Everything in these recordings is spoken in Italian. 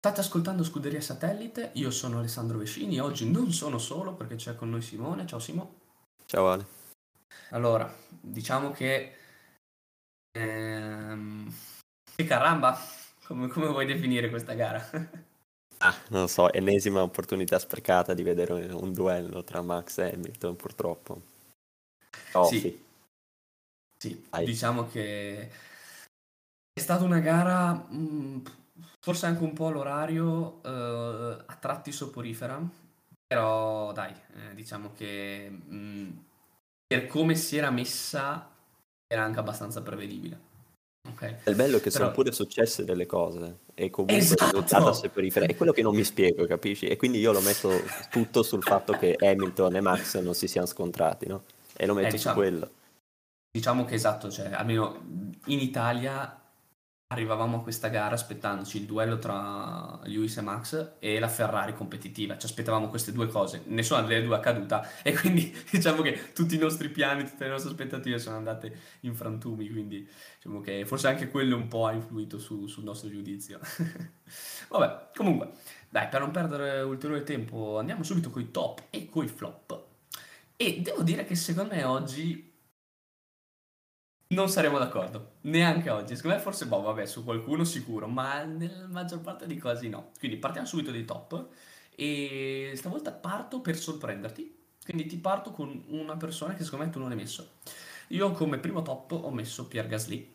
State ascoltando Scuderia Satellite, io sono Alessandro Vescini e oggi non sono solo perché c'è con noi Simone. Ciao Simo. Ciao Ale. Allora, diciamo che... Ehm, che caramba, come, come vuoi definire questa gara? Ah, non lo so, ennesima opportunità sprecata di vedere un duello tra Max e Hamilton, purtroppo. Oh, sì, sì. sì. diciamo che è stata una gara mh, mm, Forse anche un po' l'orario, eh, a tratti soporifera, però dai, eh, diciamo che mh, mm, per come si era messa era anche abbastanza prevedibile. Okay. Il bello è che però... sono pure successe delle cose e comunque esatto. il risultato soporifera è quello che non mi spiego, capisci? E quindi io lo metto tutto sul fatto che Hamilton e Max non si siano scontrati, no? E lo metto eh, diciamo, su quello. Diciamo che esatto, cioè almeno in Italia arrivavamo a questa gara aspettandoci il duello tra Lewis e Max e la Ferrari competitiva, ci aspettavamo queste due cose, nessuna delle due è accaduta e quindi diciamo che tutti i nostri piani, tutte le nostre aspettative sono andate in frantumi, quindi diciamo che forse anche quello un po' ha influito su, sul nostro giudizio. Vabbè, comunque, dai, per non perdere ulteriore tempo andiamo subito con i top e con i flop. E devo dire che secondo me oggi non saremo d'accordo, neanche oggi. Secondo me forse, boh, vabbè, su qualcuno sicuro, ma nella maggior parte dei casi no. Quindi partiamo subito dai top e stavolta parto per sorprenderti. Quindi ti parto con una persona che secondo me tu non hai messo. Io come primo top ho messo Pierre Gasly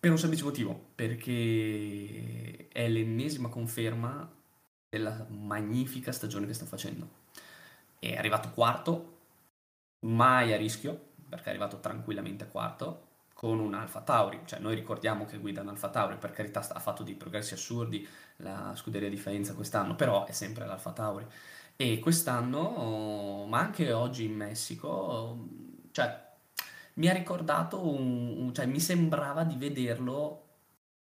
per un semplice motivo, perché è l'ennesima conferma della magnifica stagione che sta facendo. È arrivato quarto, mai a rischio, perché è arrivato tranquillamente quarto, con un Alfa Tauri, cioè noi ricordiamo che guida un Alfa Tauri, per carità ha fatto dei progressi assurdi la scuderia di Faenza quest'anno, però è sempre l'Alfa Tauri. E quest'anno, ma anche oggi in Messico, cioè mi ha ricordato, un, un, cioè mi sembrava di vederlo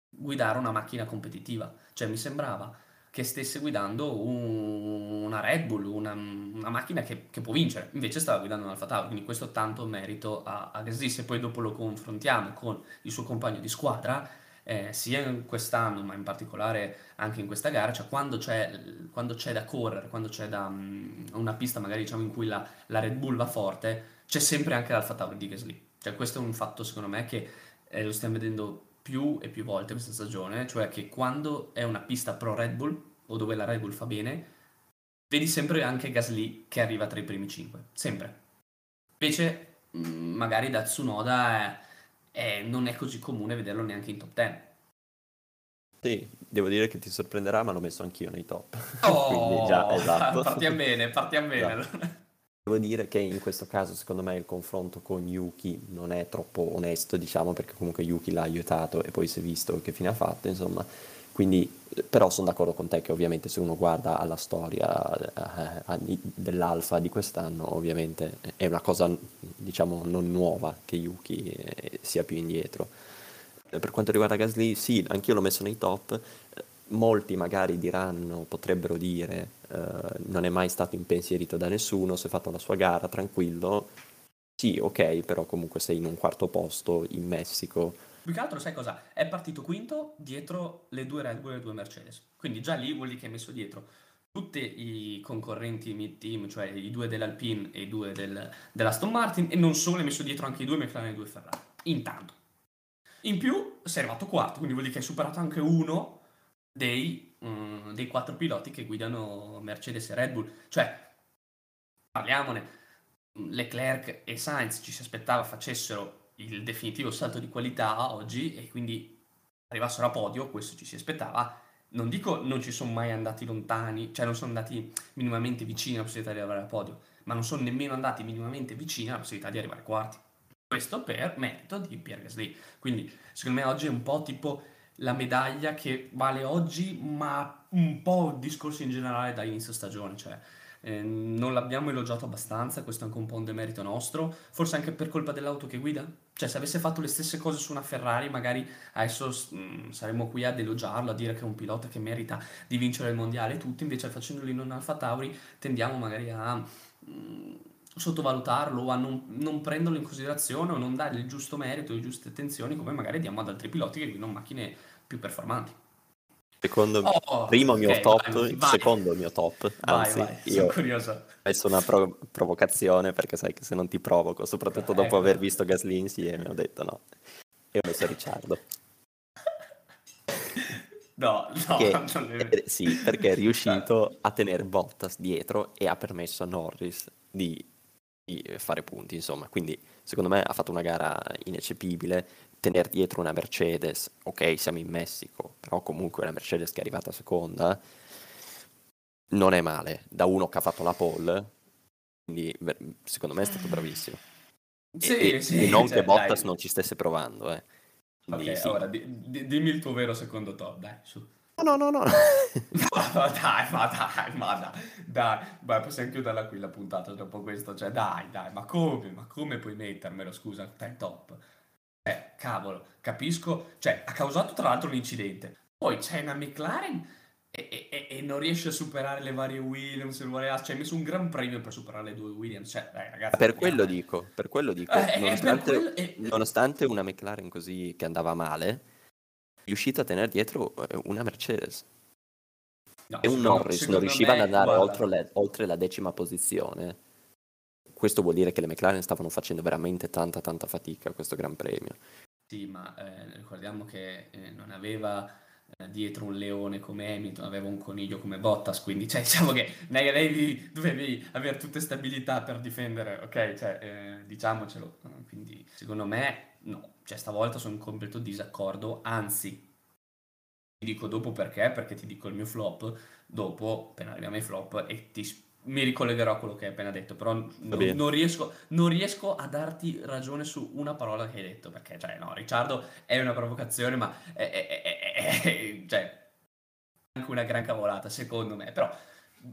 guidare una macchina competitiva, cioè mi sembrava che stesse guidando un, una Red Bull, una, una macchina che, che, può vincere, invece stava guidando un Alfa Tauri, quindi questo tanto merito a, a Gasly, se poi dopo lo confrontiamo con il suo compagno di squadra, eh, sia quest'anno ma in particolare anche in questa gara, cioè quando c'è, quando c'è da correre, quando c'è da, um, una pista magari diciamo in cui la, la, Red Bull va forte, c'è sempre anche l'Alfa Tauri di Gasly, cioè questo è un fatto secondo me che eh, lo stiamo vedendo più e più volte questa stagione, cioè che quando è una pista pro Red Bull o dove la Red Bull fa bene, vedi sempre anche Gasly che arriva tra i primi 5, sempre. Invece mm, magari da Tsunoda è, non è così comune vederlo neanche in top 10. Sì, devo dire che ti sorprenderà, ma l'ho messo anch'io nei top. Oh, già, esatto. partiamo bene, partiamo bene. Esatto. Devo dire che in questo caso secondo me il confronto con Yuki non è troppo onesto, diciamo, perché comunque Yuki l'ha aiutato e poi si è visto che fine ha fatto, insomma. Quindi, però sono d'accordo con te che ovviamente se uno guarda alla storia eh, dell'Alfa di quest'anno, ovviamente è una cosa, diciamo, non nuova che Yuki eh, sia più indietro. Per quanto riguarda Gasly, sì, anch'io l'ho messo nei top molti magari diranno, potrebbero dire, eh, non è mai stato impensierito da nessuno, si è fatto la sua gara, tranquillo. Sì, ok, però comunque sei in un quarto posto in Messico. Più che altro, sai cosa? È partito quinto dietro le due Red Bull e le due Mercedes. Quindi già lì vuol dire che hai messo dietro tutti i concorrenti mid-team, cioè i due dell'Alpine e i due del, dell'Aston Martin, e non solo hai messo dietro anche i due McLaren e i due Ferrari. Intanto. In più sei arrivato quarto, quindi vuol dire che hai superato anche uno dei, um, dei quattro piloti che guidano Mercedes e Red Bull. Cioè, parliamone, Leclerc e Sainz ci si aspettava facessero il definitivo salto di qualità oggi e quindi arrivassero a podio, questo ci si aspettava. Non dico non ci sono mai andati lontani, cioè non sono andati minimamente vicini alla possibilità di arrivare a podio, ma non sono nemmeno andati minimamente vicini alla possibilità di arrivare quarti. Questo per merito di Pierre Gasly. Quindi, secondo me oggi è un po' tipo la medaglia che vale oggi, ma un po' discorso in generale da inizio stagione, cioè eh, non l'abbiamo elogiato abbastanza, questo è anche un po' un demerito nostro, forse anche per colpa dell'auto che guida. Cioè, se avesse fatto le stesse cose su una Ferrari, magari adesso mh, mm, saremmo qui ad elogiarlo, a dire che è un pilota che merita di vincere il mondiale e tutto, invece facendolo in un Alfa Tauri tendiamo magari a mh, mm, sottovalutarlo o a non, non, prenderlo in considerazione o non dargli il giusto merito, le giuste attenzioni, come magari diamo ad altri piloti che guidano macchine più performanti. Secondo oh, primo okay, mio top, vai, vai. secondo mio top, anzi, vai, io ho messo una pro- provocazione perché sai che se non ti provoco, soprattutto dopo ecco. aver visto Gasly insieme, ho detto no. E ho messo Ricciardo. No, no, che, è, sì, perché è riuscito a tenere Bottas dietro e ha permesso a Norris di, di, fare punti, insomma. Quindi, secondo me, ha fatto una gara ineccepibile. Tenere dietro una Mercedes, ok, siamo in Messico, però comunque una Mercedes che è arrivata seconda, non è male. Da uno che ha fatto la pole, quindi secondo me è stato bravissimo. Sì, e, sì, e non cioè, che Bottas dai. non ci stesse provando, eh. Ok, sì. ora di, di, dimmi il tuo vero secondo top, dai, su. No, no, no. ma, dai, ma dai, ma dai, dai, beh, possiamo chiuderla qui la puntata dopo questo, cioè dai, dai, ma come, ma come puoi mettermelo, scusa, te top? Eh, cavolo, capisco, cioè, ha causato tra l'altro l'incidente. Poi c'è una McLaren e, e, e, non riesce a superare le varie Williams, le varie Cioè, hai messo un gran premio per superare le due Williams. Cioè, dai, ragazzi, per quello dico, per quello dico. Eh, eh nonostante, quello, eh, nonostante, una McLaren così che andava male, è riuscita a tenere dietro eh, una Mercedes. No, e un Norris non riusciva ad andare oltre, le, oltre la decima posizione. Questo vuol dire che le McLaren stavano facendo veramente tanta tanta fatica a questo Gran Premio. Sì, ma eh, ricordiamo che eh, non aveva eh, dietro un leone come Hamilton, aveva un coniglio come Bottas, quindi cioè, diciamo che lei dovevi avere tutte stabilità per difendere, ok? Cioè, eh, diciamocelo. Quindi secondo me no, cioè stavolta sono in completo disaccordo, anzi ti dico dopo perché, perché ti dico il mio flop, dopo appena arriviamo ai flop e ti spiego mi ricollegherò a quello che hai appena detto, però non, non, riesco, non, riesco, a darti ragione su una parola che hai detto, perché, cioè, no, Ricciardo è una provocazione, ma è, è, è, è cioè, anche una gran cavolata, secondo me, però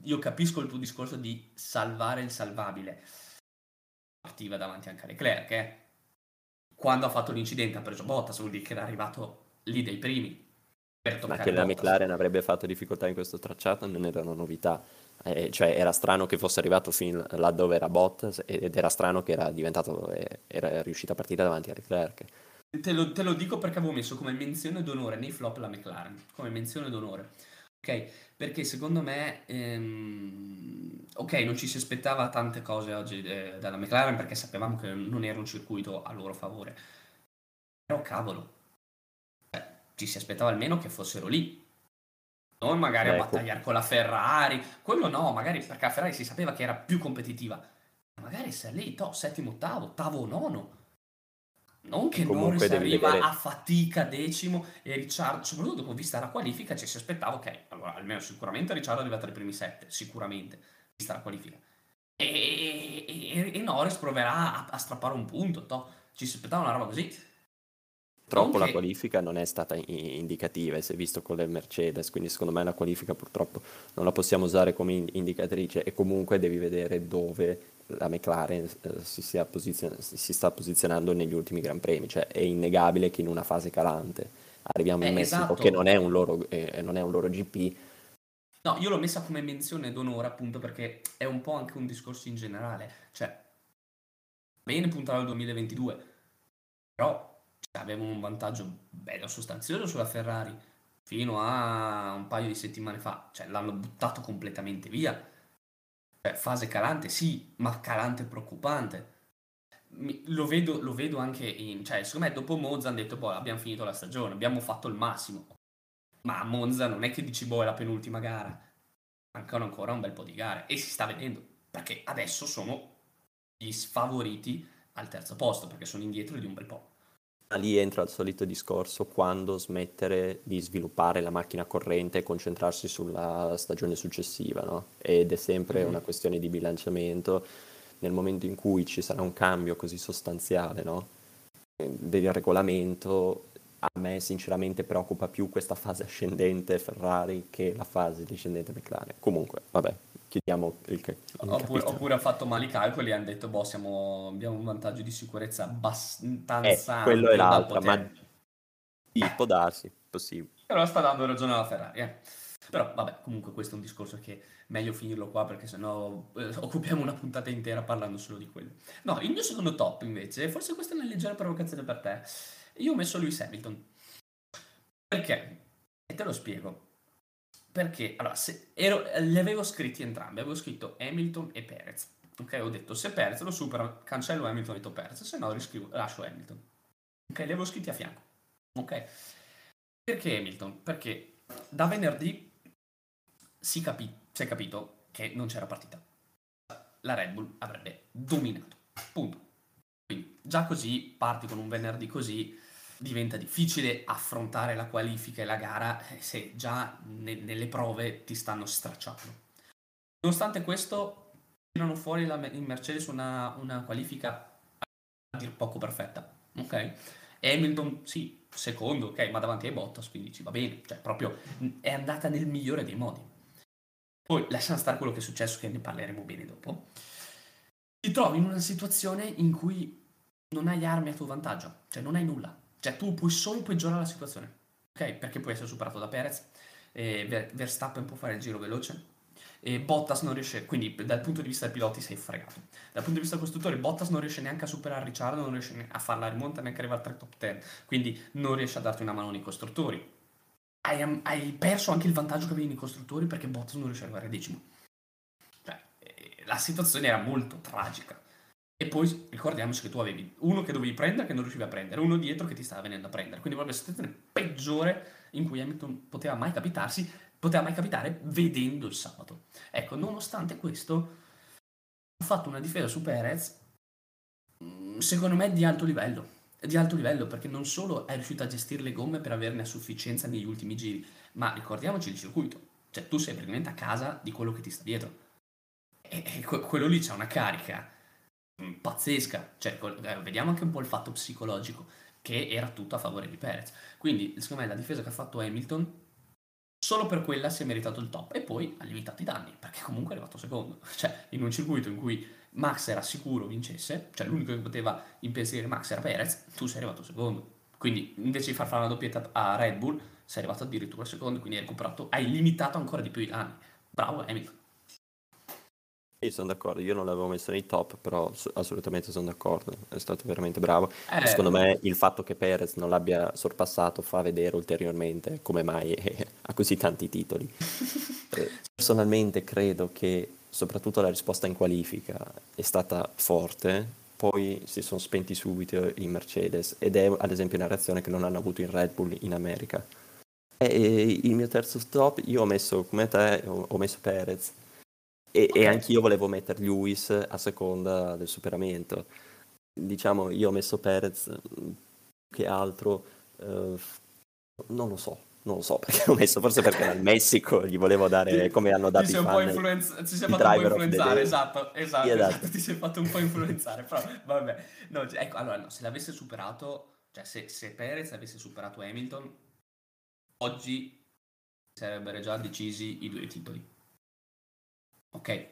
io capisco il tuo discorso di salvare il salvabile. Partiva davanti anche a Leclerc, eh? Quando ha fatto l'incidente ha preso Bottas, vuol dire che era arrivato lì dai primi. Ma che la McLaren avrebbe fatto difficoltà in questo tracciato non era una novità eh, cioè era strano che fosse arrivato fin là dove era Bottas ed era strano che era diventato, eh, era riuscito a partire davanti a Leclerc. Te lo, te lo, dico perché avevo messo come menzione d'onore nei flop la McLaren, come menzione d'onore. Ok, perché secondo me, ehm, ok, non ci si aspettava tante cose oggi eh, dalla McLaren perché sapevamo che non era un circuito a loro favore. Però cavolo, eh, ci si aspettava almeno che fossero lì, non magari ecco. a battagliare con la Ferrari, quello no, magari perché la Ferrari si sapeva che era più competitiva. Magari se lì, to, settimo, ottavo, ottavo, nono. Non che Comunque Norris arriva vedere... a fatica decimo e Ricciardo, soprattutto dopo vista la qualifica, ci si aspettava, ok, allora almeno sicuramente Ricciardo arriva tra i primi sette, sicuramente, vista la qualifica. E, e, e Norris proverà a, a, strappare un punto, to. ci si aspettava una roba così. Purtroppo la qualifica non è stata indicativa, si è visto con le Mercedes, quindi secondo me la qualifica purtroppo non la possiamo usare come indicatrice e comunque devi vedere dove la McLaren eh, si, posizion- si, sta posizionando negli ultimi Gran Premi, cioè è innegabile che in una fase calante arriviamo in eh, Messico esatto. che non è, loro, eh, non è, un loro, GP. No, io l'ho messa come menzione d'onore appunto perché è un po' anche un discorso in generale, cioè bene puntare al 2022, però avevano un vantaggio bello sostanzioso sulla Ferrari fino a un paio di settimane fa, cioè l'hanno buttato completamente via. Cioè, fase calante, sì, ma calante preoccupante. Mi, lo, vedo, lo, vedo, anche in... Cioè, secondo me dopo Monza hanno detto, boh, abbiamo finito la stagione, abbiamo fatto il massimo. Ma a Monza non è che dici, boh, è la penultima gara. Mancano ancora un bel po' di gare. E si sta vedendo, perché adesso sono gli sfavoriti al terzo posto, perché sono indietro di un bel po'. Lì entra il solito discorso quando smettere di sviluppare la macchina corrente e concentrarsi sulla stagione successiva, no? Ed è sempre mm-hmm. una questione di bilanciamento. Nel momento in cui ci sarà un cambio così sostanziale, no? Del regolamento, a me sinceramente preoccupa più questa fase ascendente Ferrari che la fase discendente McLaren. Comunque, vabbè, chiudiamo il, oppure, oppure, ha fatto male i calcoli e hanno detto boh siamo, abbiamo un vantaggio di sicurezza abbastanza eh, quello è l'altro ma sì, può darsi possibile. Però sta dando ragione alla Ferrari eh. però vabbè comunque questo è un discorso che meglio finirlo qua perché sennò eh, occupiamo una puntata intera parlando solo di quello. No il mio secondo top invece forse questa è una leggera provocazione per te. Io ho messo Lewis Hamilton. Perché? e te lo spiego perché allora, se ero, li avevo scritti entrambi, avevo scritto Hamilton e Perez. Ok, ho detto se Perez lo supera, cancello Hamilton e metto Perez, se no riscrivo, lascio Hamilton. Ok, li avevo scritti a fianco. Ok. Perché Hamilton? Perché da venerdì si, capi- si è capito che non c'era partita. La Red Bull avrebbe dominato. Punto. Quindi già così parti con un venerdì così diventa difficile affrontare la qualifica e la gara eh, se già ne- nelle prove ti stanno stracciando. Nonostante questo, tirano fuori la, il Mercedes una, una qualifica a dir poco perfetta. Ok? Hamilton, sì, secondo, ok, ma davanti ai Bottas, quindi ci va bene. Cioè, proprio è andata nel migliore dei modi. Poi lasciamo stare quello che è successo, che ne parleremo bene dopo. Ti trovi in una situazione in cui non hai armi a tuo vantaggio, cioè non hai nulla. Cioè tu puoi solo peggiorare la situazione, ok? Perché puoi essere superato da Perez, e Verstappen può fare il giro veloce, e Bottas non riesce, quindi dal punto di vista dei piloti sei fregato. Dal punto di vista costruttore, Bottas non riesce neanche a superare Ricciardo, non riesce a fare la rimonta, neanche arrivare tra top 10, quindi non riesce a darti una mano nei costruttori hai, hai, perso anche il vantaggio che avevi nei costruttori perché Bottas non riusciva ad arrivare decimo. Cioè, eh, la situazione era molto tragica. E poi ricordiamoci che tu avevi uno che dovevi prendere che non riuscivi a prendere, uno dietro che ti stava venendo a prendere. Quindi proprio la situazione peggiore in cui Hamilton poteva mai capitarsi, poteva mai capitare vedendo il sabato. Ecco, nonostante questo, ha fatto una difesa su Perez, mm, secondo me di alto livello di alto livello perché non solo è riuscito a gestire le gomme per averne a sufficienza negli ultimi giri, ma ricordiamoci il circuito, cioè tu sei praticamente a casa di quello che ti sta dietro. E, e quello lì c'ha una carica pazzesca, cioè, eh, vediamo anche un po' il fatto psicologico, che era tutto a favore di Perez. Quindi, secondo me, la difesa che ha fatto Hamilton, solo per quella si è meritato il top e poi ha limitato i danni, perché comunque è arrivato secondo. Cioè, in un circuito in cui Max era sicuro vincesse, cioè l'unico che poteva impensierire Max era Perez, tu sei arrivato secondo. Quindi invece di far fare una doppietta a Red Bull, sei arrivato addirittura secondo, quindi hai recuperato, hai limitato ancora di più i danni. Bravo Hamilton. Io sono d'accordo, io non l'avevo messo nei top, però assolutamente sono d'accordo, è stato veramente bravo. Eh... Secondo me il fatto che Perez non l'abbia sorpassato fa vedere ulteriormente come mai ha così tanti titoli. Eh, personalmente credo che soprattutto la risposta in qualifica è stata forte, poi si sono spenti subito in Mercedes ed è ad esempio una reazione che non hanno avuto in Red Bull in America. E il mio terzo stop, io ho messo come te, ho messo Perez e, okay. e anch'io volevo mettere Lewis a seconda del superamento. Diciamo, io ho messo Perez che altro, eh, non lo so, non lo so perché l'ho messo, forse perché era il Messico, gli volevo dare come hanno dato ti i fan. Influenz- ti sei fatto un po' influenzare, esatto, esatto, esatto, esatto, ti sei fatto un po' influenzare, però vabbè. No, cioè, ecco, allora, no, se l'avesse superato, cioè se, se Perez avesse superato Hamilton, oggi sarebbero già decisi i due titoli. Ok?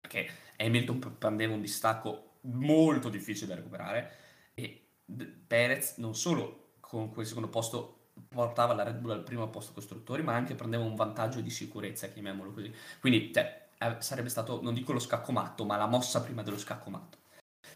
Perché Hamilton prendeva un distacco molto difficile da recuperare e Perez non solo con quel secondo posto portava la Red Bull al primo posto costruttori, ma anche prendeva un vantaggio di sicurezza, chiamiamolo così. Quindi cioè, eh, sarebbe stato, non dico lo scacco matto, ma la mossa prima dello scacco matto.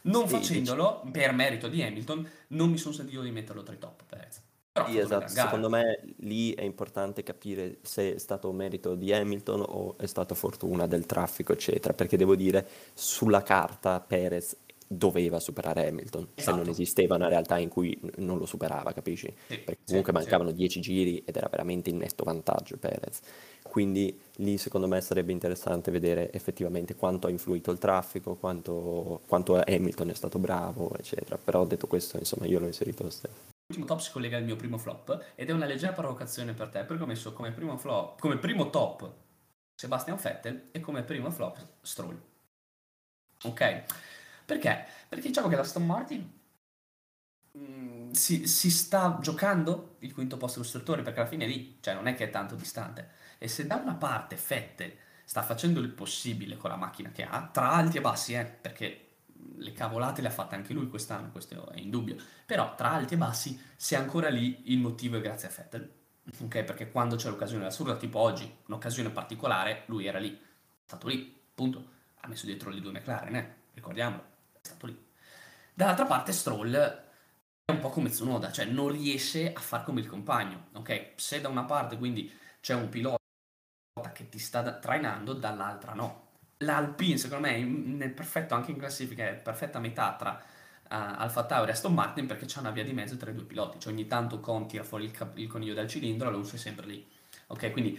Non sì, facendolo, dici. per merito di Hamilton, non mi sono sentito di metterlo tra i top Perez. Sì, esatto. Secondo me lì è importante capire se è stato merito di Hamilton o è stata fortuna del traffico, eccetera, perché devo dire, sulla carta Perez doveva superare Hamilton, esatto. se non esisteva una realtà in cui non lo superava, capisci? Sì, Perché comunque sì, mancavano 10 giri ed era veramente in netto vantaggio Perez. Quindi lì secondo me sarebbe interessante vedere effettivamente quanto ha influito il traffico, quanto, quanto Hamilton è stato bravo, eccetera. Però detto questo, insomma, io l'ho inserito lo stesso. L'ultimo top si collega al mio primo flop ed è una leggera provocazione per te, perché ho messo come primo flop, come primo top Sebastian Vettel e come primo flop Stroll. Ok? Perché? Perché diciamo che la Aston Martin mm, si, si, sta giocando il quinto posto costruttore perché alla fine lì, cioè non è che è tanto distante. E se da una parte Fette sta facendo il possibile con la macchina che ha, tra alti e bassi, eh, perché le cavolate le ha fatte anche lui quest'anno, questo è indubbio, però tra alti e bassi, se ancora lì il motivo è grazie a Fettel. Ok, perché quando c'è l'occasione assurda, tipo oggi, un'occasione particolare, lui era lì, è stato lì, punto. Ha messo dietro le due McLaren, eh, ricordiamolo stato lì. Dall'altra parte Stroll è un po' come Tsunoda, cioè non riesce a far come il compagno, ok? Se da una parte quindi c'è un pilota che ti sta trainando, dall'altra no. L'Alpine, secondo me, è perfetto anche in classifica, è perfetta metà tra uh, Alfa Tauri e Aston Martin perché c'è una via di mezzo tra i due piloti. Cioè, ogni tanto Con tira fuori il, cap- il coniglio dal cilindro, Alonso è sempre lì. Ok, quindi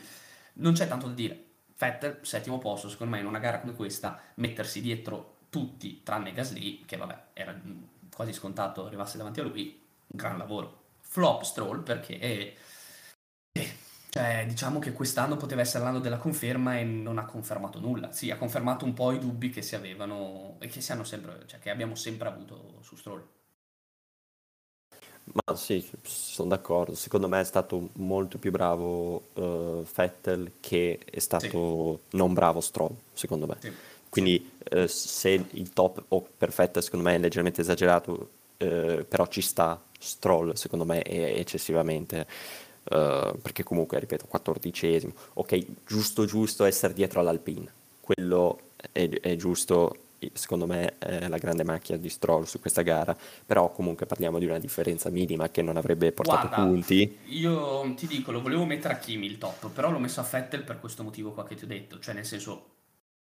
non c'è tanto da dire. Vettel, settimo posto, secondo me in una gara come questa, mettersi dietro tutti tranne Gasly, che vabbè, era quasi scontato arrivasse davanti a lui, un gran lavoro. Flop Stroll perché eh, cioè, diciamo che quest'anno poteva essere l'anno della conferma e non ha confermato nulla. Sì, ha confermato un po' i dubbi che si avevano e che si hanno sempre, cioè che abbiamo sempre avuto su Stroll. Ma sì, sono d'accordo. Secondo me è stato molto più bravo uh, Vettel che è stato sì. non bravo Stroll, secondo me. Sì. Quindi. Uh, se il top o oh, perfetto secondo me è leggermente esagerato, uh, però ci sta Stroll, secondo me è eccessivamente. Perché comunque, ripeto, quattordicesimo. Ok, giusto giusto essere dietro all'Alpine. Quello è, è giusto secondo me è la grande macchia di Stroll su questa gara, però comunque parliamo di una differenza minima che non avrebbe portato Guarda, punti. Io ti dico, lo volevo mettere a Kimi il top, però l'ho messo a Vettel per questo motivo qua che ti ho detto, cioè nel senso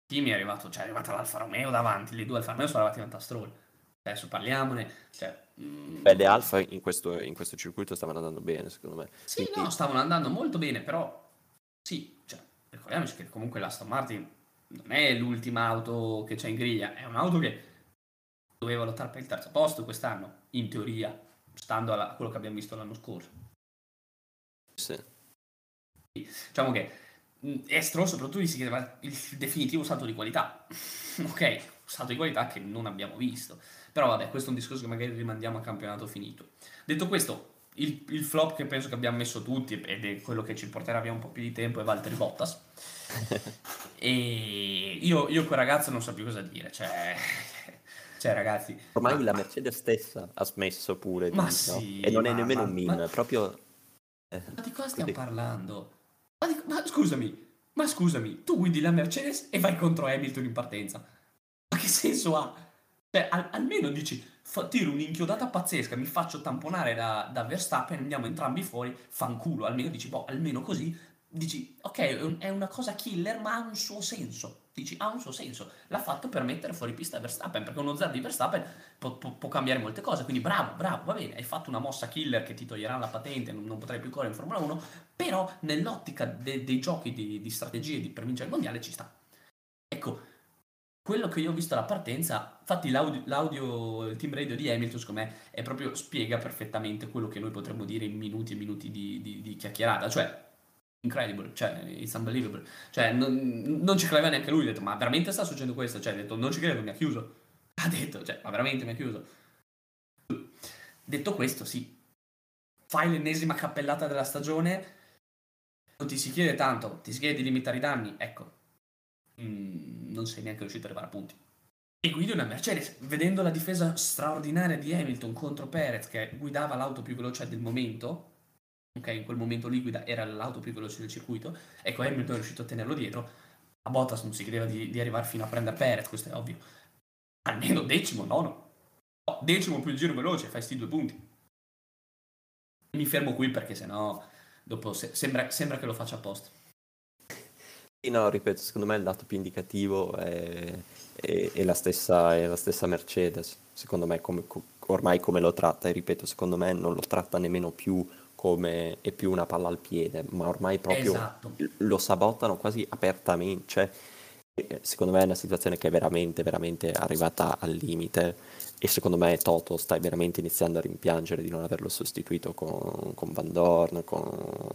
Kimi è arrivato, cioè è arrivata l'Alfa Romeo davanti, le due Alfa Romeo sono arrivati davanti a Stroll. Adesso parliamone. Cioè, mm... Beh, le Alfa in questo, in questo, circuito stavano andando bene, secondo me. Sì, Quindi... no, stavano andando molto bene, però sì, cioè, ricordiamoci che comunque l'Aston Martin non è l'ultima auto che c'è in griglia, è un'auto che doveva lottare per il terzo posto quest'anno, in teoria, stando a quello che abbiamo visto l'anno scorso. Sì. Diciamo che mm, Estro soprattutto gli si chiedeva il definitivo salto di qualità. ok, salto di qualità che non abbiamo visto. Però vabbè, questo è un discorso che magari rimandiamo a campionato finito. Detto questo, il, il, flop che penso che abbiamo messo tutti ed è quello che ci porterà via un po' più di tempo è Valtteri Bottas e io, io quel ragazzo non so più cosa dire, cioè... Cioè, ragazzi. Ormai ma, la Mercedes stessa ha smesso pure. Ma di, sì, no? E non ma, è nemmeno ma, un è proprio. Eh, ma di cosa stiamo parlando? Di, ma, scusami, ma scusami, tu guidi la Mercedes e vai contro Hamilton in partenza. Ma che senso ha? Cioè, al, almeno dici, fa, tiro un'inchiodata pazzesca, mi faccio tamponare da, da Verstappen, andiamo entrambi fuori, fanculo. Almeno dici, boh, almeno così dici, ok, è una cosa killer, ma ha un suo senso. Dici, ha un suo senso. L'ha fatto per mettere fuori pista Verstappen, perché uno zero di Verstappen può, può, può, cambiare molte cose. Quindi bravo, bravo, va bene, hai fatto una mossa killer che ti toglierà la patente, non, non potrai più correre in Formula 1, però nell'ottica de, dei giochi di, di strategie di, per vincere il mondiale ci sta. Quello che io ho visto alla partenza, infatti l'audio, l'audio, il team radio di Hamilton, secondo me, è proprio, spiega perfettamente quello che noi potremmo dire in minuti e minuti di, di, di chiacchierata. Cioè, incredible, cioè, it's unbelievable. Cioè, non, non ci credeva neanche lui, ha detto, ma veramente sta succedendo questo? Cioè, ha detto, non ci credo, mi ha chiuso. Ha detto, cioè, ma veramente mi ha chiuso. Detto questo, sì, fai l'ennesima cappellata della stagione, non ti si chiede tanto, ti si chiede di limitare i danni, ecco, mm, non sei neanche riuscito ad arrivare a punti. E guidi una Mercedes, vedendo la difesa straordinaria di Hamilton contro Perez, che guidava l'auto più veloce del momento, ok, in quel momento liquida era l'auto più veloce del circuito, ecco Hamilton è riuscito a tenerlo dietro, a Bottas non si credeva di, di arrivare fino a prendere Perez, questo è ovvio, almeno decimo, nono, no, decimo più il giro veloce, fai sti due punti. Mi fermo qui perché sennò dopo se, sembra, sembra che lo faccia apposta. No, ripeto, secondo me il dato più indicativo è, è, è, la, stessa, è la, stessa, Mercedes, secondo me come, ormai come lo tratta, e ripeto, secondo me non lo tratta nemmeno più come è più una palla al piede, ma ormai proprio esatto. lo sabotano quasi apertamente. Cioè, eh, secondo me è una situazione che è veramente, veramente arrivata al limite e secondo me Toto sta veramente iniziando a rimpiangere di non averlo sostituito con, con Van Dorn, con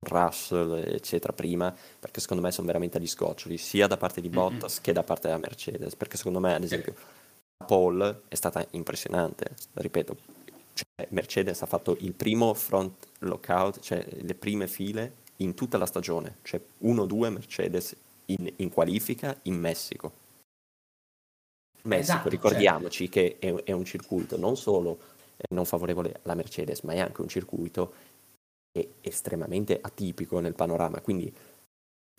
Russell, eccetera, prima, perché secondo me sono veramente agli scoccioli, sia da parte di Bottas mm-hmm. che da parte della Mercedes, perché secondo me, ad esempio, Paul è stata impressionante, ripeto, cioè, Mercedes ha fatto il primo front lockout, cioè le prime file in tutta la stagione, cioè 1-2 Mercedes in, in, qualifica in Messico. Messico, esatto, ricordiamoci cioè... che è, è, un circuito non solo non favorevole alla Mercedes, ma è anche un circuito è estremamente atipico nel panorama, quindi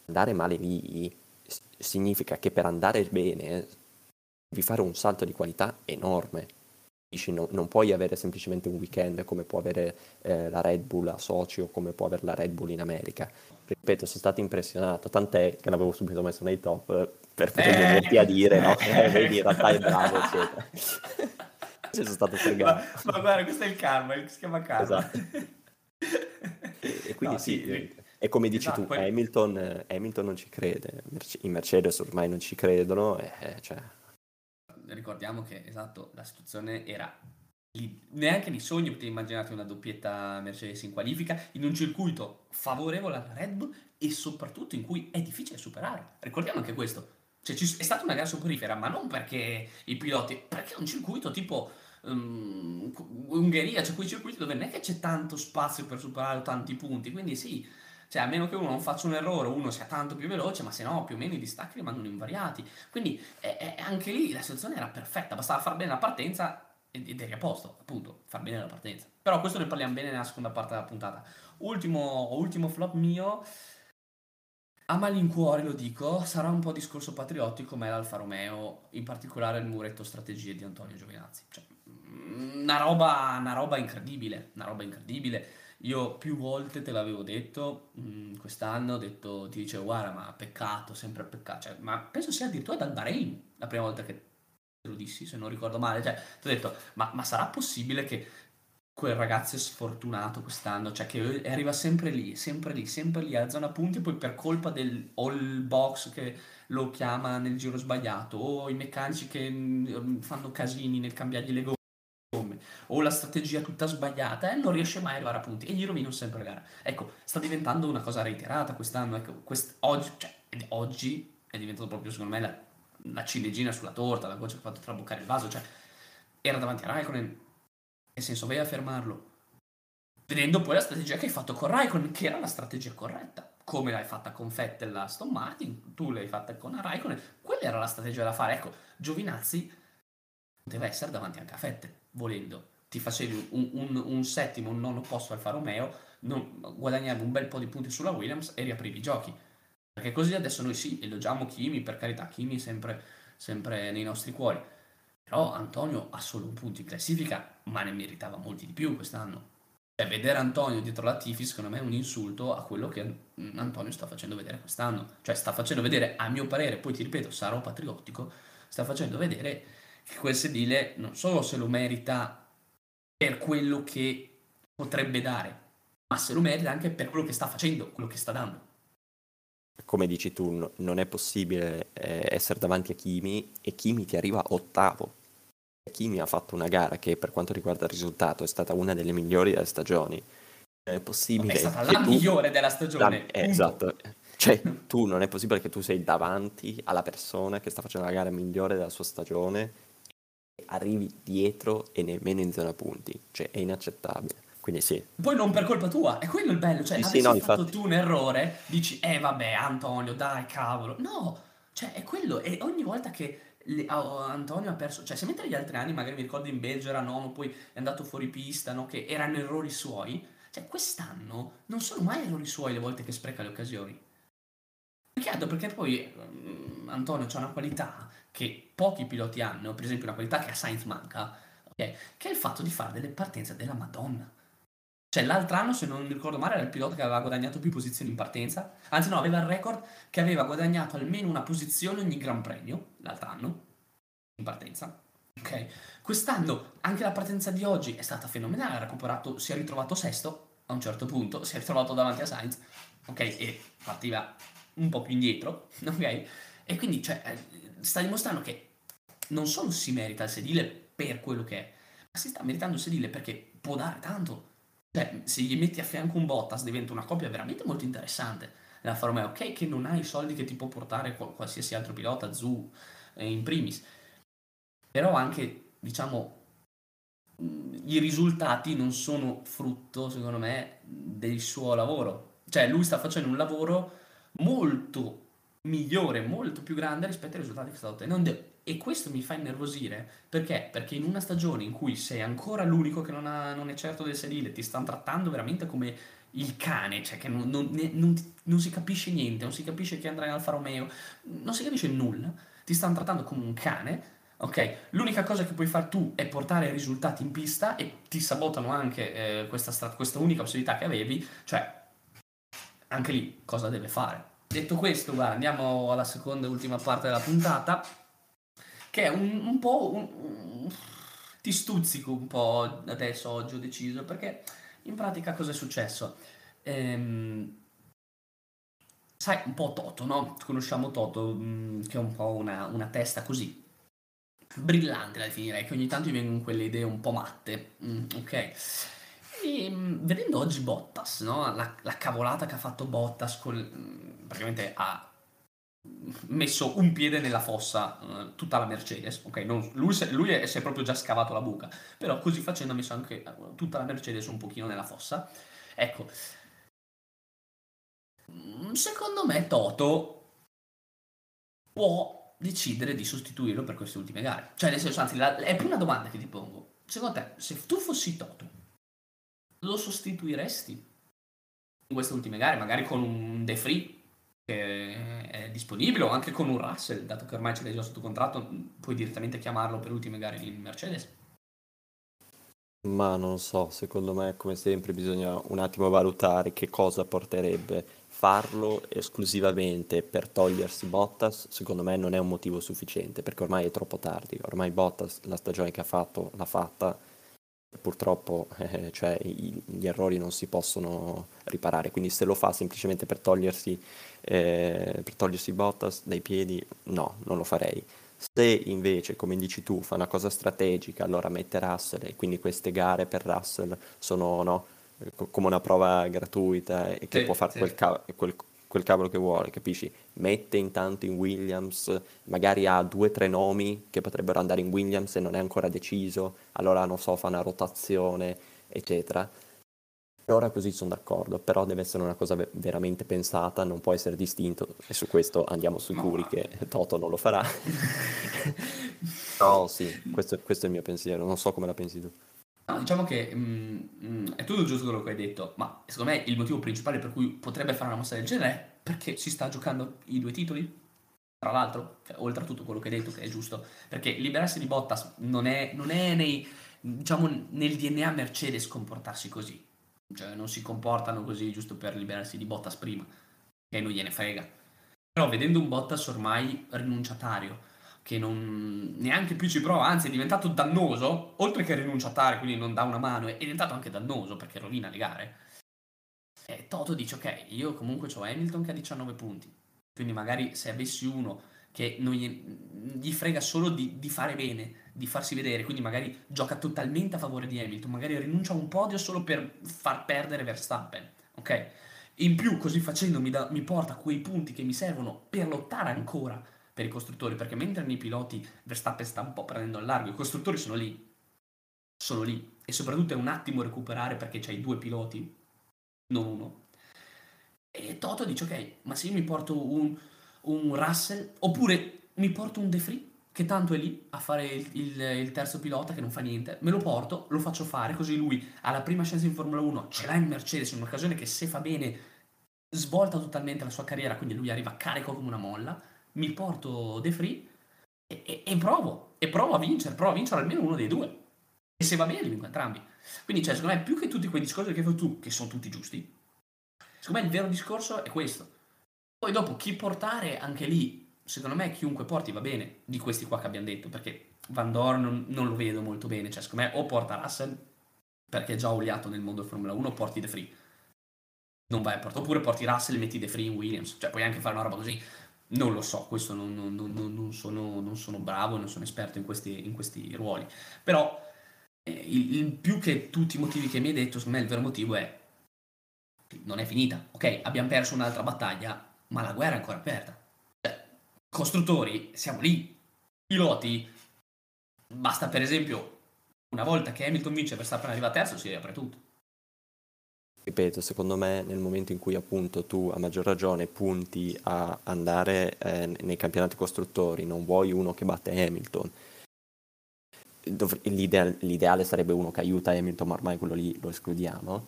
andare male lì significa che per andare bene devi fare un salto di qualità enorme non, non, puoi avere semplicemente un weekend come può avere eh, la Red Bull a Sochi o come può avere la Red Bull in America. Ripeto, sono stato impressionato, tant'è che l'avevo subito messo nei top per poter eh. venirti a dire, no? Eh, vedi, in realtà è bravo, eccetera. Ci sono stato fregato. Ma, ma, guarda, questo è il karma, si chiama karma. Esatto. E, e quindi no, sì, sì, e come dici esatto, tu, poi... Hamilton, Hamilton, non ci crede, i Mercedes ormai non ci credono, e, cioè ricordiamo che esatto, la situazione era lì. neanche di sogno potevi immaginare una doppietta Mercedes in qualifica in un circuito favorevole alla Red Bull e soprattutto in cui è difficile superare. Ricordiamo anche questo. Cioè, ci, è stata una gara soporifera, ma non perché i piloti, perché è un circuito tipo um, Ungheria, cioè quei circuiti dove non è che c'è tanto spazio per superare tanti punti, quindi sì, cioè, a meno che uno non faccia un errore, uno sia tanto più veloce, ma se no, più o meno i distacchi rimangono invariati. Quindi eh, anche lì la situazione era perfetta, bastava far bene la partenza ed eri a posto, appunto, far bene la partenza. Però questo ne parliamo bene nella seconda parte della puntata. Ultimo, ultimo flop mio, a malincuore lo dico, sarà un po' discorso patriottico, ma è l'Alfa Romeo, in particolare il muretto strategie di Antonio Giovinazzi. Cioè, una roba, una roba incredibile, una roba incredibile. Io più volte te l'avevo detto, mh, mm, quest'anno ho detto, ti dicevo guarda ma peccato, sempre peccato, cioè, ma penso sia addirittura dal Bahrain la prima volta che te lo dissi, se non ricordo male, cioè ti ho detto ma, ma sarà possibile che quel ragazzo è sfortunato quest'anno, cioè che arriva sempre lì, sempre lì, sempre lì alla zona punti, poi per colpa del all box che lo chiama nel giro sbagliato, o i meccanici che mm, fanno casini nel cambiargli le gomme o la strategia tutta sbagliata e non riesce mai a arrivare a punti e gli rovinano sempre la gara. Ecco, sta diventando una cosa reiterata quest'anno. Ecco, quest- oggi, cioè, oggi è diventato proprio secondo me la, la ciliegina sulla torta, la cosa che ha fatto traboccare il vaso. Cioè, era davanti a Raikkonen, nel senso, vai a fermarlo. Vedendo poi la strategia che hai fatto con Raikkonen, che era la strategia corretta. Come l'hai fatta con Fettel la Aston Martin, tu l'hai fatta con Raikkonen, quella era la strategia da fare. Ecco, Giovinazzi poteva essere davanti anche a Fettel, volendo ti facevi un, un, un, settimo, un nono posto Alfa Romeo, non, guadagnavi un bel po' di punti sulla Williams e riaprivi i giochi. Perché così adesso noi sì, elogiamo Kimi, per carità, Kimi sempre, sempre nei nostri cuori. Però Antonio ha solo un punto in classifica, ma ne meritava molti di più quest'anno. Cioè, vedere Antonio dietro la Tifi, secondo me, è un insulto a quello che Antonio sta facendo vedere quest'anno. Cioè, sta facendo vedere, a mio parere, poi ti ripeto, sarò patriottico, sta facendo vedere che quel sedile non solo se lo merita per quello che potrebbe dare, ma se lo merita anche per quello che sta facendo, quello che sta dando. Come dici tu, no, non è possibile eh, essere davanti a Kimi e Kimi ti arriva ottavo. Kimi ha fatto una gara che per quanto riguarda il risultato è stata una delle migliori delle stagioni. È possibile... È stata la tu... migliore della stagione. La... Esatto. Cioè, tu non è possibile che tu sei davanti alla persona che sta facendo la gara migliore della sua stagione arrivi dietro e nemmeno in zona punti, cioè è inaccettabile. Quindi sì. Poi non per colpa tua, è quello il bello, cioè sì, sì, no, fatto infatti... tu un errore, dici "Eh vabbè, Antonio, dai, cavolo". No, cioè è quello e ogni volta che le, oh, Antonio ha perso, cioè se mentre gli altri anni, magari mi ricordo in Belgio era nono, poi è andato fuori pista, no, che erano errori suoi, cioè quest'anno non sono mai errori suoi le volte che spreca le occasioni. Peccato perché poi um, Antonio ha una qualità che pochi piloti hanno, per esempio una qualità che a Sainz manca, okay, che è il fatto di fare delle partenze della Madonna. Cioè l'altro anno, se non mi ricordo male, era il pilota che aveva guadagnato più posizioni in partenza. Anzi no, aveva il record che aveva guadagnato almeno una posizione ogni Gran Premio, l'altro anno, in partenza. Ok? Quest'anno anche la partenza di oggi è stata fenomenale, ha recuperato, si è ritrovato sesto a un certo punto, si è ritrovato davanti a Sainz, ok? E partiva un po' più indietro, ok? E quindi, cioè, sta dimostrando che non solo si merita il sedile per quello che è, ma si sta meritando il sedile perché può dare tanto. Cioè, se gli metti a fianco un Bottas diventa una coppia veramente molto interessante. La Formula ok che non ha i soldi che ti può portare qualsiasi altro pilota, Zu eh, in primis, però anche, diciamo, i risultati non sono frutto, secondo me, del suo lavoro. Cioè, lui sta facendo un lavoro molto migliore, molto più grande rispetto ai risultati che sta ottenendo. E questo mi fa innervosire perché? Perché in una stagione in cui sei ancora l'unico che non, ha, non è certo del sedile, ti stanno trattando veramente come il cane, cioè che non, non, non, non, si capisce niente, non si capisce che andrà in Alfa Romeo, non si capisce nulla, ti stanno trattando come un cane, Ok, l'unica cosa che puoi fare tu è portare risultati in pista e ti sabotano anche eh, questa, questa unica possibilità che avevi, cioè anche lì cosa deve fare? Detto questo, guarda, andiamo alla seconda e ultima parte della puntata, che è un, un po'... Un, un, ti stuzzico un po' adesso, oggi ho deciso, perché in pratica cosa è successo? Ehm, sai, un po' Toto, no? Conosciamo Toto, mm, che è un po' una, una testa così, brillante la definirei, che ogni tanto mi vengono quelle idee un po' matte, mm, ok? E, mm, vedendo oggi Bottas, no? la, la, cavolata che ha fatto Bottas, col, praticamente ha messo un piede nella fossa uh, tutta la Mercedes, ok? Non, lui, lui è, si è proprio già scavato la buca, però così facendo ha messo anche uh, tutta la Mercedes un pochino nella fossa. Ecco, secondo me Toto può decidere di sostituirlo per queste ultime gare. Cioè, nel senso, anzi, la, è più una domanda che ti pongo. Secondo te, se tu fossi Toto, lo sostituiresti in queste ultime gare, magari con un De Free è disponibile o anche con un Russell, dato che ormai ce l'hai già sotto contratto, puoi direttamente chiamarlo per ultime gare in Mercedes? Ma non so, secondo me come sempre bisogna un attimo valutare che cosa porterebbe farlo esclusivamente per togliersi Bottas, secondo me non è un motivo sufficiente, perché ormai è troppo tardi, ormai Bottas la stagione che ha fatto l'ha fatta, purtroppo eh, cioè, i, gli errori non si possono riparare, quindi se lo fa semplicemente per togliersi, eh, per togliersi Bottas dai piedi, no, non lo farei. Se invece, come dici tu, fa una cosa strategica, allora mette Russell e quindi queste gare per Russell sono no, come una prova gratuita e che sì, può fare sì. quel, ca- quel, quel, cavolo che vuole, capisci? Mette intanto in Williams, magari ha due o tre nomi che potrebbero andare in Williams e non è ancora deciso, allora non so, fa una rotazione, eccetera. Ora così sono d'accordo, però deve essere una cosa veramente pensata, non può essere distinto e su questo andiamo sicuri Ma... che Toto non lo farà. no, sì, questo, questo è il mio pensiero, non so come la pensi tu. No, diciamo che mm, mm, è tutto giusto quello che hai detto, ma secondo me il motivo principale per cui potrebbe fare una mossa del genere è perché si sta giocando i due titoli. Tra l'altro, cioè, oltre a tutto quello che hai detto, che è giusto, perché liberarsi di Bottas non è, non è nei, diciamo, nel DNA Mercedes comportarsi così. Cioè, non si comportano così giusto per liberarsi di Bottas prima, che non gliene frega. Però vedendo un Bottas ormai rinunciatario, che non neanche più ci prova, anzi è diventato dannoso, oltre che rinunciatario, quindi non dà una mano, è diventato anche dannoso perché rovina le gare. E Toto dice ok, io comunque ho Hamilton che ha 19 punti, quindi magari se avessi uno che gli, gli frega solo di, di, fare bene, di farsi vedere, quindi magari gioca totalmente a favore di Hamilton, magari rinuncia a un podio solo per far perdere Verstappen, ok? In più, così facendo, mi, da, mi porta quei punti che mi servono per lottare ancora per i costruttori, perché mentre nei piloti Verstappen sta un po' prendendo al largo, i costruttori sono lì, sono lì, e soprattutto è un attimo recuperare perché c'hai due piloti, non uno. E Toto dice, ok, ma se io mi porto un, un Russell, oppure mi porto un De Free, che tanto è lì a fare il, il, il, terzo pilota che non fa niente, me lo porto, lo faccio fare, così lui alla prima chance in Formula 1 ce l'ha in Mercedes, in un'occasione che se fa bene svolta totalmente la sua carriera, quindi lui arriva carico come una molla, mi porto De Free e, e, e, provo, e provo a vincere, provo a vincere almeno uno dei due. E se va bene li vinco entrambi. Quindi, cioè, secondo me, più che tutti quei discorsi che hai fatto tu, che sono tutti giusti, secondo me il vero discorso è questo. Poi dopo, chi portare, anche lì, secondo me chiunque porti va bene, di questi qua che abbiamo detto, perché Van Dorn non, non lo vedo molto bene, cioè secondo me o porta Russell, perché è già oliato nel mondo Formula 1, o porti De Free. Non vai a portare, oppure porti Russell e metti De Free in Williams, cioè puoi anche fare una roba così. Non lo so, questo non, non, non, non sono, sono, bravo, non sono esperto in questi, in questi ruoli. Però eh, il, il, più che tutti i motivi che mi hai detto, secondo me il vero motivo è non è finita. Ok, abbiamo perso un'altra battaglia, ma la guerra è ancora aperta. Cioè, costruttori, siamo lì. Piloti, basta per esempio, una volta che Hamilton vince e Verstappen arriva terzo, si riapre tutto ripeto, secondo me nel momento in cui appunto tu a maggior ragione punti a andare eh, nei campionati costruttori, non vuoi uno che batte Hamilton, l'ideale, l'ideale sarebbe uno che aiuta Hamilton, ma ormai quello lì lo escludiamo,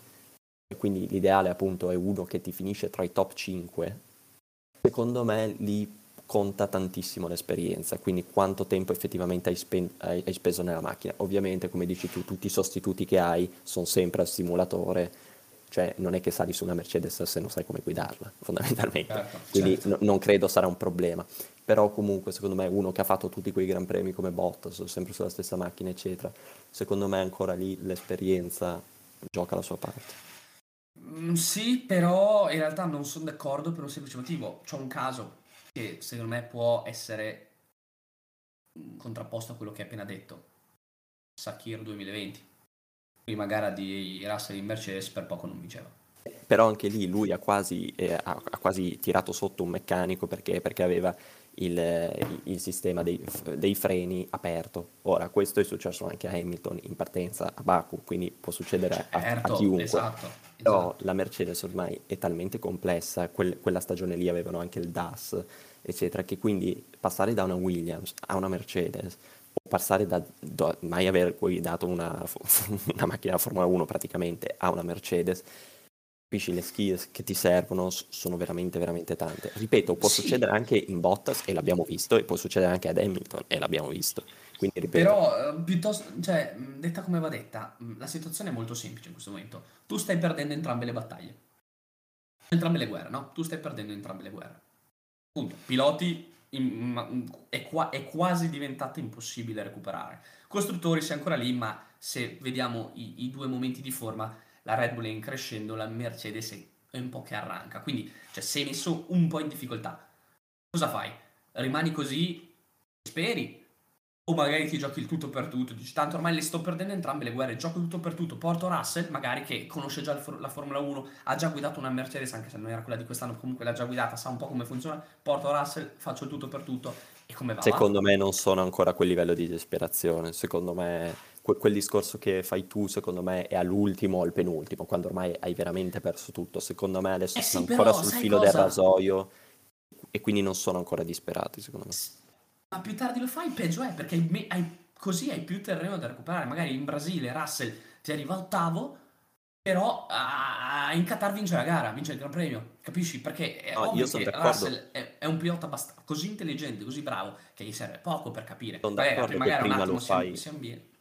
e quindi l'ideale appunto è uno che ti finisce tra i top 5, secondo me lì conta tantissimo l'esperienza, quindi quanto tempo effettivamente hai, hai, hai, speso nella macchina. Ovviamente, come dici tu, tutti i sostituti che hai sono sempre al simulatore, cioè non è che sali su una Mercedes se non sai come guidarla, fondamentalmente. Certo, quindi certo. n- non credo sarà un problema. Però comunque, secondo me, uno che ha fatto tutti quei gran premi come Bottas, sempre sulla stessa macchina, eccetera, secondo me ancora lì l'esperienza gioca la sua parte. Mm, sì, però in realtà non sono d'accordo per un semplice motivo. C'è un caso che secondo me può essere contrapposto a quello che hai appena detto. Sakir 2020. Prima gara di Russell in Mercedes per poco non vinceva. Però anche lì lui ha quasi, eh, ha, quasi tirato sotto un meccanico perché, perché aveva il, il sistema dei, dei, freni aperto. Ora, questo è successo anche a Hamilton in partenza a Baku, quindi può succedere a, certo, a chiunque. Esatto, Però esatto. la Mercedes ormai è talmente complessa, quel, quella stagione lì avevano anche il DAS, eccetera, che quindi passare da una Williams a una Mercedes o passare da, da mai aver guidato una, una macchina da Formula 1 praticamente a una Mercedes capisci le skills che ti servono sono veramente veramente tante. Ripeto, può sì. succedere anche in Bottas e l'abbiamo visto e può succedere anche ad Hamilton e l'abbiamo visto. Quindi, ripeto, Però eh, piuttosto, cioè, detta come va detta, la situazione è molto semplice in questo momento. Tu stai perdendo entrambe le battaglie. Entrambe le guerre, no? Tu stai perdendo entrambe le guerre. Punto. Piloti in, è, qua, è, quasi diventato impossibile recuperare. Costruttori sei ancora lì, ma se vediamo i, i due momenti di forma la Red Bull è in crescendo, la Mercedes è un po' che arranca, quindi cioè, sei messo un po' in difficoltà. Cosa fai? Rimani così, speri, o magari ti giochi il tutto per tutto, dici tanto ormai le sto perdendo entrambe le guerre, gioco tutto per tutto, porto Russell, magari che conosce già for- la Formula 1, ha già guidato una Mercedes, anche se non era quella di quest'anno, comunque l'ha già guidata, sa un po' come funziona, porto Russell, faccio il tutto per tutto e come va? Secondo va? me non sono ancora a quel livello di disperazione, secondo me que- quel discorso che fai tu, secondo me, è all'ultimo o al penultimo, quando ormai hai veramente perso tutto. Secondo me adesso eh sì, sono ancora sul filo cosa? del rasoio e quindi non sono ancora disperati, secondo me. Ma più tardi lo fai, peggio è, perché hai, hai, così hai più terreno da recuperare. Magari in Brasile Russell ti arriva ottavo, però uh, in Qatar vince la gara, vince il Gran Premio, capisci? Perché è no, ovvio che Russell è, è, un pilota abbast- così intelligente, così bravo, che gli serve poco per capire. Sono d'accordo Beh, che prima lo fai... Si, si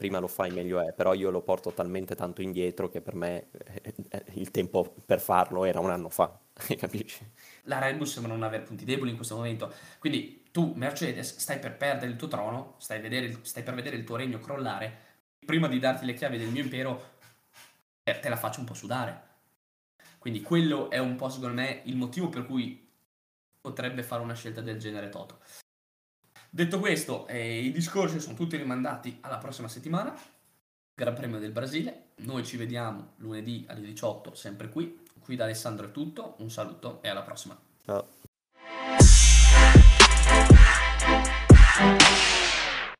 prima lo fai meglio è, però io lo porto talmente tanto indietro che per me eh, eh, il tempo per farlo era un anno fa, capisci? La Red Bull sembra non avere punti deboli in questo momento, quindi tu Mercedes stai per perdere il tuo trono, stai, vedere, stai per vedere il tuo regno crollare, prima di darti le chiavi del mio impero eh, te la faccio un po' sudare. Quindi quello è un po' secondo me il motivo per cui potrebbe fare una scelta del genere Toto. Detto questo, eh, i discorsi sono tutti rimandati alla prossima settimana. Gran Premio del Brasile. Noi ci vediamo lunedì alle 18, sempre qui. Qui da Alessandro è tutto. Un saluto e alla prossima. Ciao.